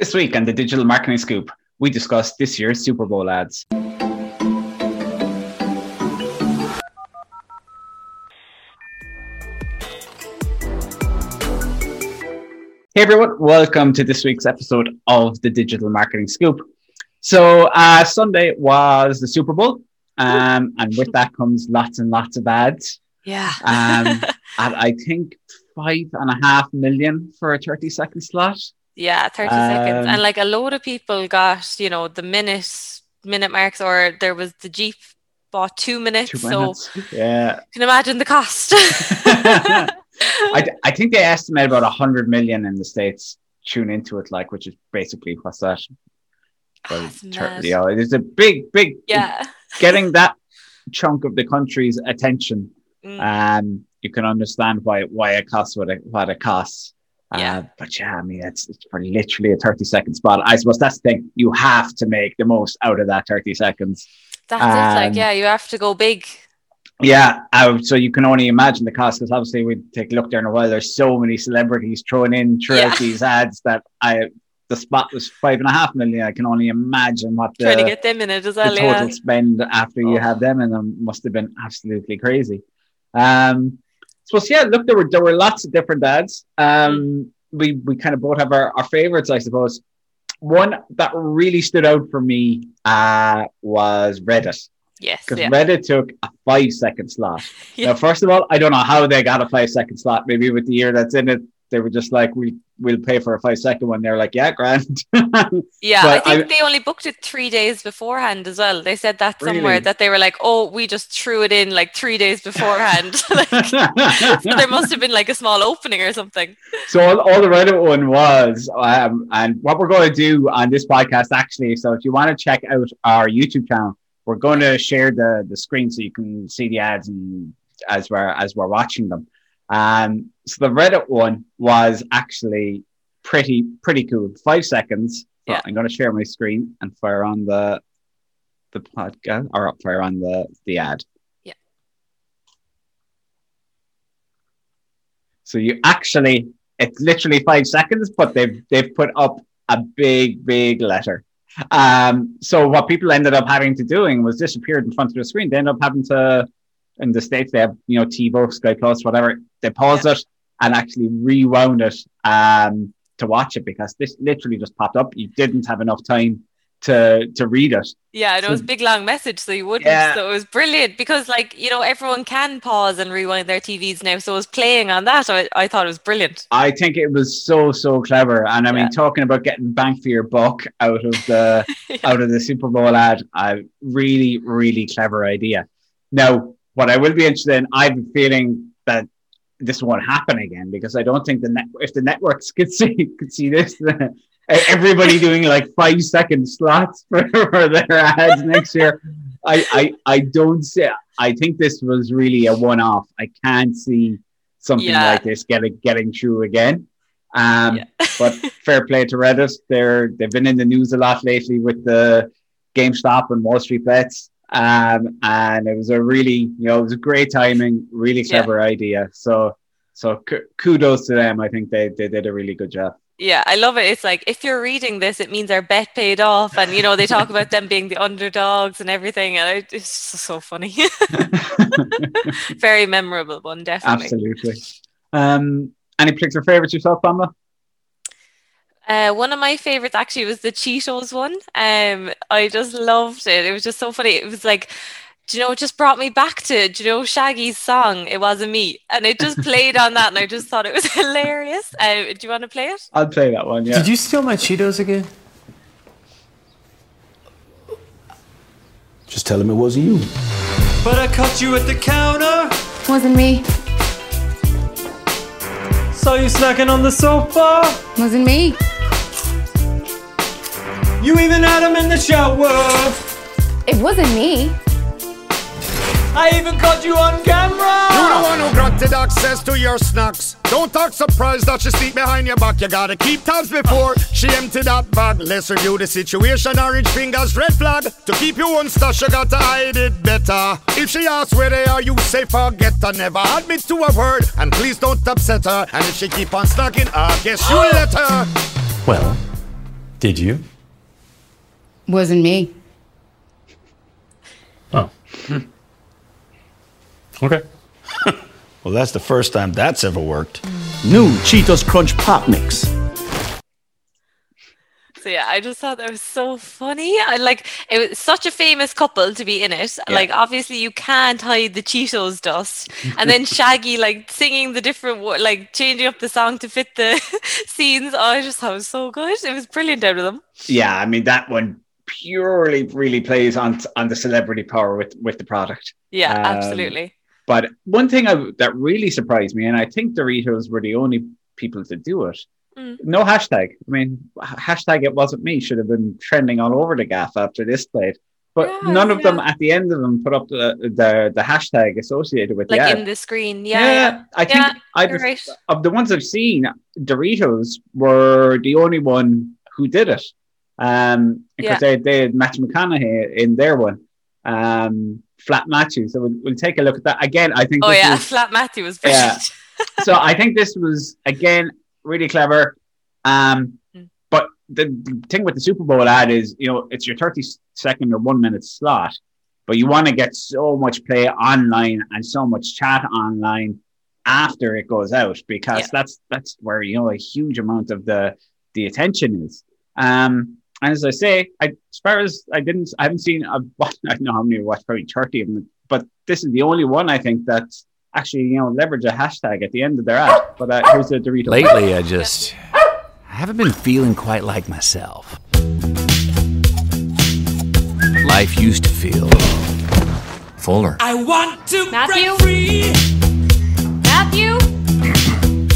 This week on the Digital Marketing Scoop, we discuss this year's Super Bowl ads. Hey everyone, welcome to this week's episode of the Digital Marketing Scoop. So, uh, Sunday was the Super Bowl, um, and with that comes lots and lots of ads. Yeah. Um, at I think five and a half million for a 30 second slot. Yeah, 30 seconds. And like a load of people got, you know, the minute minute marks or there was the Jeep bought two minutes. Two so. Yeah. you can imagine the cost. I, I think they estimate about 100 million in the States tune into it, like, which is basically what's that? Well, That's tur- you know, it is a big, big, yeah. getting that chunk of the country's attention. Mm. Um, you can understand why why it costs what it what it costs. Yeah. Uh, but yeah, I mean, it's, it's for literally a 30 second spot. I suppose that's the thing. You have to make the most out of that 30 seconds. That's it. Like, Um, yeah, you have to go big. Yeah, uh, so you can only imagine the cost because obviously we take a look there in a while. There's so many celebrities thrown in throughout Yeah. these ads that I the spot was five and a half million. I can only imagine what the, Trying to get them in it as the well. total Yeah. spend after you Oh. have them and them must have been absolutely crazy. Um, so yeah, look, there were there were lots of different ads. Um, we we kind of both have our, our favorites, I suppose. One that really stood out for me uh, was Reddit Yes. because Yeah. Reddit took a five second slot. Yeah. Now, first of all, I don't know how they got a five second slot. Maybe with the year that's in it, they were just like, we we'll pay for a five second one. They're like, yeah, grand. Yeah, I think I- they only booked it three days beforehand as well. They said that somewhere Really? that they were like, "Oh, we just threw it in like three days beforehand." like, so there must have been like a small opening or something. so all, all the Reddit one was, um, and what we're going to do on this podcast actually. So if you want to check out our YouTube channel, we're going to share the the screen so you can see the ads and as we're as we're watching them. Um, so the Reddit one was actually pretty pretty cool. Five seconds. So Yeah. I'm going to share my screen and fire on the the podcast or up fire on the the ad. Yeah. So you actually, it's literally five seconds, but they've they've put up a big big letter. Um, so what people ended up having to doing was disappeared in front of the screen. They ended up having to, in the states, they have you know TiVo, Sky Plus, whatever. They paused it and actually rewound it um, to watch it because this literally just popped up. You didn't have enough time to to read it. Yeah, and it was a big long message, so you wouldn't. Yeah. So it was brilliant because, like, you know, everyone can pause and rewind their TVs now. So it was playing on that. I, I thought it was brilliant. I think it was so so clever, and I mean, Yeah. talking about getting bang for your buck out of the out of the Super Bowl ad, a really really clever idea. Now, what I will be interested in, I have a feeling that this won't happen again because I don't think the net if the networks could see could see this. Everybody doing like five second slots for, for their ads next year. I, I I don't see. I think this was really a one off. I can't see something Yeah. like this getting getting through again. Um, Yeah. but fair play to Reddit. They're they've been in the news a lot lately with the GameStop and Wall Street bets. Um, and it was a really, you know, it was a great timing, really Yeah. clever idea. So, so k- kudos to them. I think they, they did a really good job. Yeah, I love it. It's like if you're reading this, it means our bet paid off, and you know they talk about them being the underdogs and everything, and it's just so funny. Very memorable one, definitely. Absolutely. Um, any particular favorites yourself, Pamela? Uh, one of my favorites actually was the Cheetos one. Um, I just loved it. It was just so funny. It was like, do you know, it just brought me back to, do you know, Shaggy's song, It Wasn't Me. And it just played on that, and I just thought it was hilarious. Uh, do you want to play it? I'll play that one. Yeah. Did you steal my Cheetos again? Just tell him it wasn't you. But I caught you at the counter. Wasn't me. Saw you snacking on the sofa. Wasn't me. You even had him in the shower. It wasn't me. I even caught you on camera. You the one who granted access to your snacks. Don't act surprised that she sneak behind your back. You gotta keep tabs before she empty that bag. Let's review the situation. Orange fingers, red flag. To keep you on stash, you gotta hide it better. If she asks where they are, you say forget her. Never admit to a word, and please don't upset her. And if she keep on snacking, I guess you let her. Well, Did you? Wasn't me. Oh. Hmm. Okay. Well, that's the first time that's ever worked. New Cheetos Crunch Pop Mix. So yeah, I just thought that was so funny. I like it was such a famous couple to be in it. Like obviously you can't hide the Cheetos dust, and then Shaggy like singing the different like changing up the song to fit the scenes. Oh, I just thought it was so good. It was brilliant out of them. Yeah, I mean that one purely really plays on on the celebrity power with with the product. Yeah, Um, absolutely. But one thing I, that really surprised me, and I think Doritos were the only people to do it. Mm. No hashtag. I mean, hashtag it wasn't me should have been trending all over the gaff after this played. But Yeah, none of them at the end of them put up the the, the hashtag associated with Like the in the screen. Yeah, yeah. I think Yeah, I right. of the ones I've seen, Doritos were the only one who did it. Um, because Yeah. they, they had Matthew McConaughey in their one, um, Flat Matthew. So we'll, we'll take a look at that again. I think. Oh yeah, was- Flat Matthew was Yeah. so I think this was again really clever. Um, Mm. but the, the thing with the Super Bowl ad is, you know, it's your thirty second or one minute slot, but you want to get so much play online and so much chat online after it goes out because Yeah. that's that's where you know a huge amount of the the attention is. Um, and as I say, I, as far as I didn't, I haven't seen. I've, watched- I don't know how many. I've Watched probably thirty of them, but this is the only one I think that's actually you know leverage a hashtag at the end of their ad. But uh, here's the Dorito. Lately, I just I haven't been feeling quite like myself. Life used to feel fuller. I want to Matthew? break free. Matthew?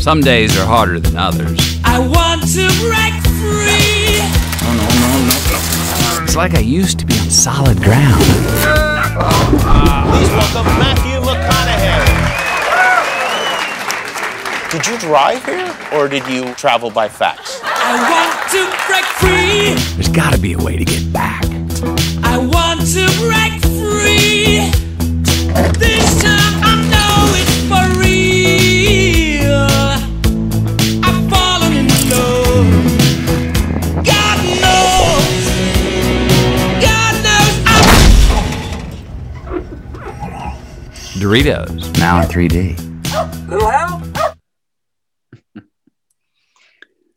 Some days are harder than others. I want to break free. It's like I used to be on solid ground. Please welcome Matthew McConaughey. Did you drive here or did you travel by fax? I want to break free. There's gotta be a way to get back. I want to break free. This time Doritos, now in 3D. little help.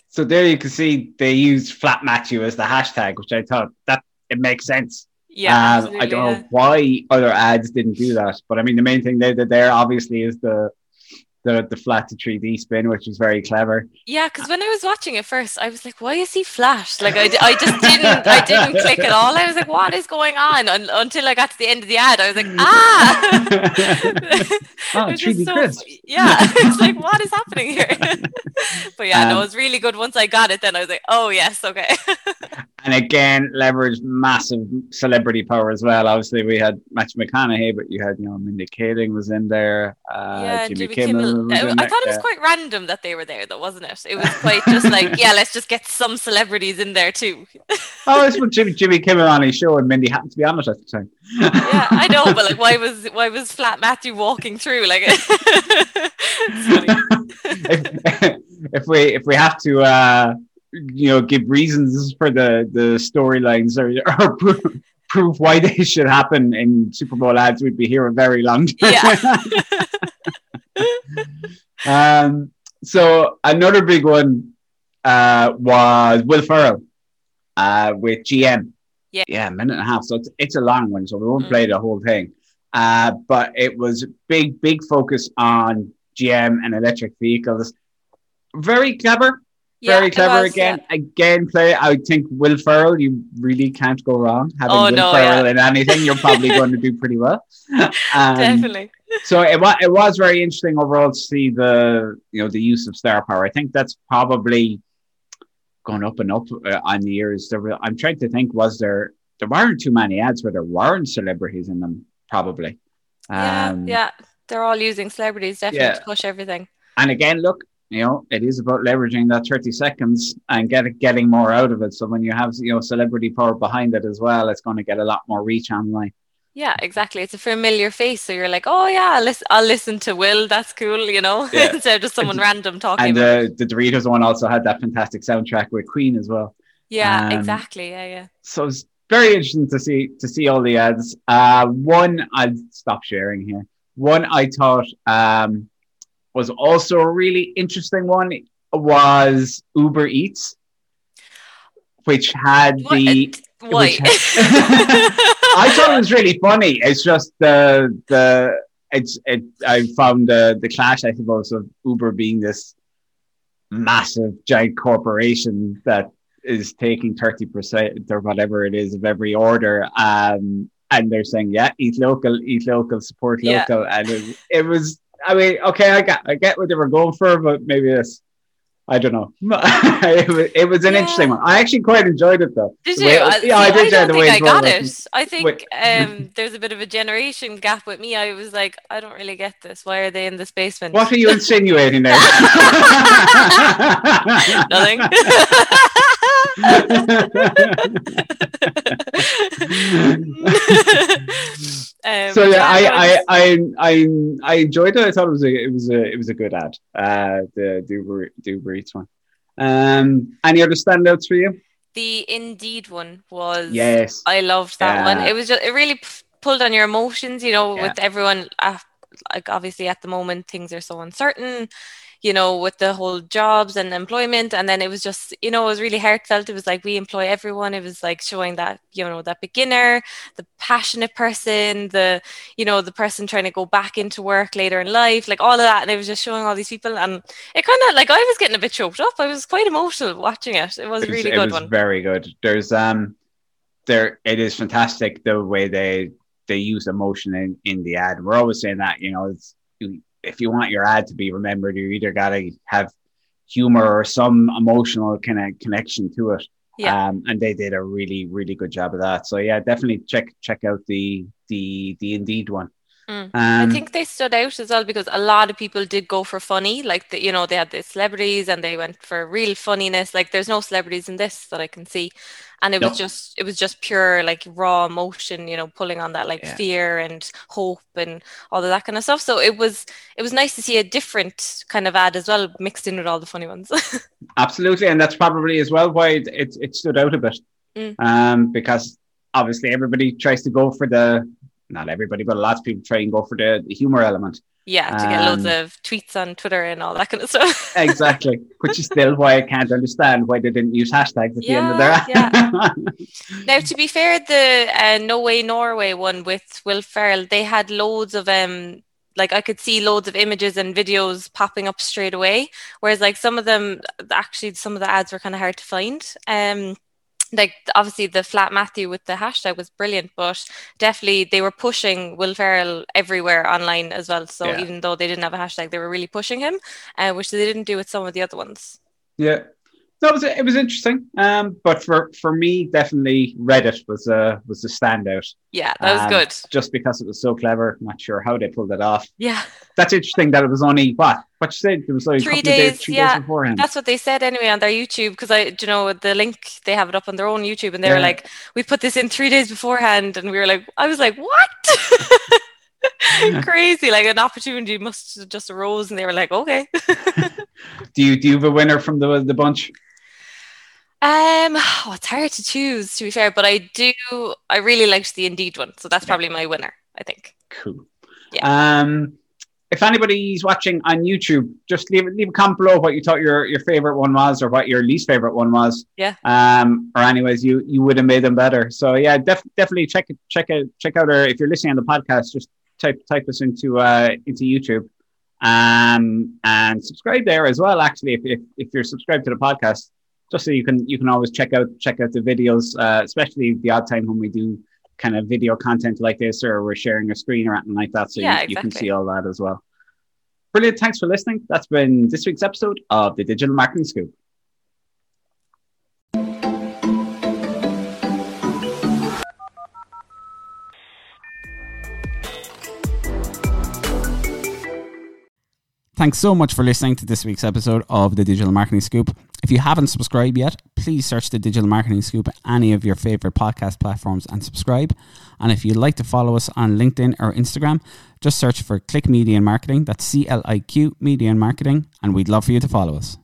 So there you can see they used Flat Matthew as the hashtag, which I thought that it makes sense. Yeah, Um, I don't know why other ads didn't do that, but I mean the main thing they did there obviously is the the the flat to 3D spin, which was very clever. Yeah, because when I was watching it first, I was like, "Why is he flashed?" Like I, I just didn't, I didn't click at all. I was like, "What is going on?" Un- until I got to the end of the ad, I was like, "Ah!" Oh, It was just 3D so- crisp. yeah, it's like, "What is happening here?" but yeah, no, Um, it was really good. Once I got it, then I was like, "Oh yes, okay." And again, leveraged massive celebrity power as well. Obviously, we had Matthew McConaughey, but you had, you know, Mindy Kaling was in there. Uh, yeah, Jimmy, Jimmy Kimmel, Kimmel. I, in I there. thought it was quite random that they were there, though, wasn't it? It was quite just like, yeah, let's just get some celebrities in there too. Oh, it's with Jimmy, Jimmy Kimmel on his show, and Mindy happened to be on it at the time. yeah, I know, but like, why was why was Flat Matthew walking through? Like, if, if we if we have to uh you know give reasons for the the storylines or, or prove, prove why they should happen in Super Bowl ads, we'd be here a very long time. um, so another big one uh, was Will Ferrell uh, with GM. Yeah. yeah, a minute and a half. So it's, it's a long one, so we won't Mm. play the whole thing. Uh, but it was big, big focus on GM and electric vehicles. Very clever, Yeah, very clever was, again. Again, play. I think Will Ferrell. You really can't go wrong having Oh, Will no, Ferrell yeah. in anything. You're probably going to do pretty well. Um, Definitely. so it was it was very interesting overall to see the you know the use of star power. I think that's probably gone up and up uh, on the years. There were, I'm trying to think, was there there weren't too many ads where there weren't celebrities in them, probably. Yeah, Um, yeah. They're all using celebrities definitely Yeah. to push everything. And again, look, you know, it is about leveraging that 30 seconds and get, getting more out of it. So when you have you know celebrity power behind it as well, it's going to get a lot more reach online. Yeah, exactly. It's a familiar face, so you're like, oh yeah, I'll, lis- I'll listen to Will. That's cool, you know, Yeah. instead of just someone random talking. And uh, the Doritos one also had that fantastic soundtrack with Queen as well. Yeah, Um, exactly. Yeah, yeah. So it's very interesting to see to see all the ads. Uh, one I'll stop sharing here. One I thought um, was also a really interesting one was Uber Eats, which had What- the which I thought it was really funny. It's just the the it's it. I found the the clash, I suppose, of Uber being this massive giant corporation that is taking thirty percent or whatever it is of every order. Um, and they're saying, "Yeah, eat local, eat local, support Yeah. local," and it, it was. I mean, okay, I get I get what they were going for, but maybe this. I don't know. it, was, it was an Yeah. interesting one. I actually quite enjoyed it though. Did you? it I, yeah, I see, did. I don't the think I got was. it. I think um, there's a bit of a generation gap with me. I was like, I don't really get this. Why are they in this basement? What are you insinuating there? Nothing. Um, so yeah, I, I, I, I, I enjoyed it. I thought it was a, it was a, it was a good ad. Uh, the Uber, the Uber Eats one. Um, any other standouts for you? the Indeed one was. Yes. I loved that one. It was just it really p- pulled on your emotions, you know, Yeah. with everyone. Uh, like obviously at the moment things are so uncertain, you know, with the whole jobs and employment, and then it was just you know it was really heartfelt. It was like we employ everyone. It was like showing that you know that beginner, the passionate person, the you know the person trying to go back into work later in life, like all of that, and it was just showing all these people, and it kind of like I was getting a bit choked up. I was quite emotional watching it. It was a It was- really it good was one. Very good. There's um, there it is fantastic the way they they use emotion in in the ad. We're always saying that you know it's if you want your ad to be remembered, you either gotta have humor or some emotional kind of connection to it. Yeah. Um, and they did a really really good job of that. So yeah, definitely check check out the the the Indeed one. Mm. Um, I think they stood out as well because a lot of people did go for funny. Like, the, you know, they had the celebrities and they went for real funniness. Like, there's no celebrities in this that I can see. And it was just, it was just pure, like, raw emotion, you know, pulling on that, like, Yeah. fear and hope and all of that kind of stuff. So it was, it was nice to see a different kind of ad as well, mixed in with all the funny ones. Absolutely, and that's probably as well why it, it, it stood out a bit. Mm. Um, because obviously everybody tries to go for the not everybody, but a lot of people try and go for the, the humor element. yeah, to get loads Um, of tweets on Twitter and all that kind of stuff. Exactly, which is still why I can't understand why they didn't use hashtags at the end of their. Yeah, Now, to be fair, the uh, No Way Norway one with Will Ferrell, they had loads of um, like I could see loads of images and videos popping up straight away. Whereas, like some of them, actually, some of the ads were kind of hard to find. Um, like obviously the flat Matthew with the hashtag was brilliant, but definitely they were pushing Will Ferrell everywhere online as well. So Yeah. even though they didn't have a hashtag, they were really pushing him, uh, which they didn't do with some of the other ones. yeah, no, it was it was interesting. Um, but for for me, definitely Reddit was a was a standout. Yeah, that was Um, good. Just because it was so clever. Not sure how they pulled it off. Yeah. That's interesting that it was only what what you said. It was a three days, days, three yeah, days beforehand. that's what they said anyway on their YouTube. Because I, do you know, the link they have it up on their own YouTube, and they were like, "We put this in three days beforehand," and we were like, "I was like, what?" Crazy! Like an opportunity must have just arose, and they were like, "Okay." Do you do you have a winner from the the bunch? Um, oh, it's hard to choose, to be fair, but I do. I really liked the Indeed one, so that's probably my winner. I think. Cool. Yeah. Um, if anybody's watching on YouTube, just leave leave a comment below what you thought your, your favorite one was, or what your least favorite one was. Yeah. Um, or anyways, you you would have made them better. So yeah, def- definitely check it check it check out our if you're listening on the podcast, just type type us into uh into YouTube. Um, and subscribe there as well. Actually, if, if if you're subscribed to the podcast, just so you can you can always check out check out the videos, uh, especially the odd time when we do kind of video content like this, or we're sharing a screen or anything like that, so Yeah, you, you can see all that as well. Brilliant! Thanks for listening. That's been this week's episode of the Digital Marketing Scoop. Thanks so much for listening to this week's episode of the Digital Marketing Scoop. If you haven't subscribed yet, please search the Digital Marketing Scoop any of your favorite podcast platforms and subscribe. And if you'd like to follow us on LinkedIn or Instagram, just search for Cliq Media and Marketing. That's C L I Q Media and Marketing, and we'd love for you to follow us.